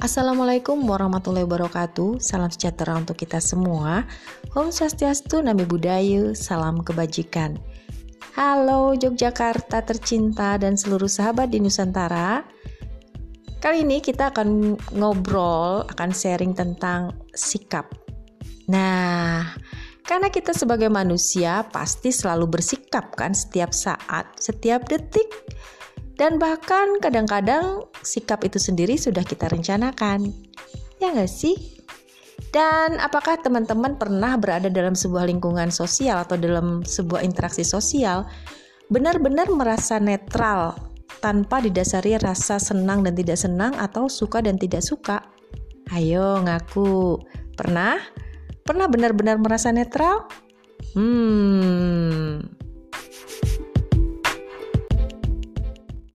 Assalamualaikum warahmatullahi wabarakatuh. Salam sejahtera untuk kita semua. Om Swastiastu, Nami Budayu, Salam Kebajikan. Halo Yogyakarta tercinta dan seluruh sahabat di Nusantara. Kali ini kita akan ngobrol, akan sharing tentang sikap. Nah, karena kita sebagai manusia pasti selalu bersikap kan setiap saat, setiap detik dan bahkan kadang-kadang sikap itu sendiri sudah kita rencanakan. Ya nggak sih? Dan apakah teman-teman pernah berada dalam sebuah lingkungan sosial atau dalam sebuah interaksi sosial benar-benar merasa netral tanpa didasari rasa senang dan tidak senang atau suka dan tidak suka? Ayo ngaku. Pernah? Pernah benar-benar merasa netral? Hmm,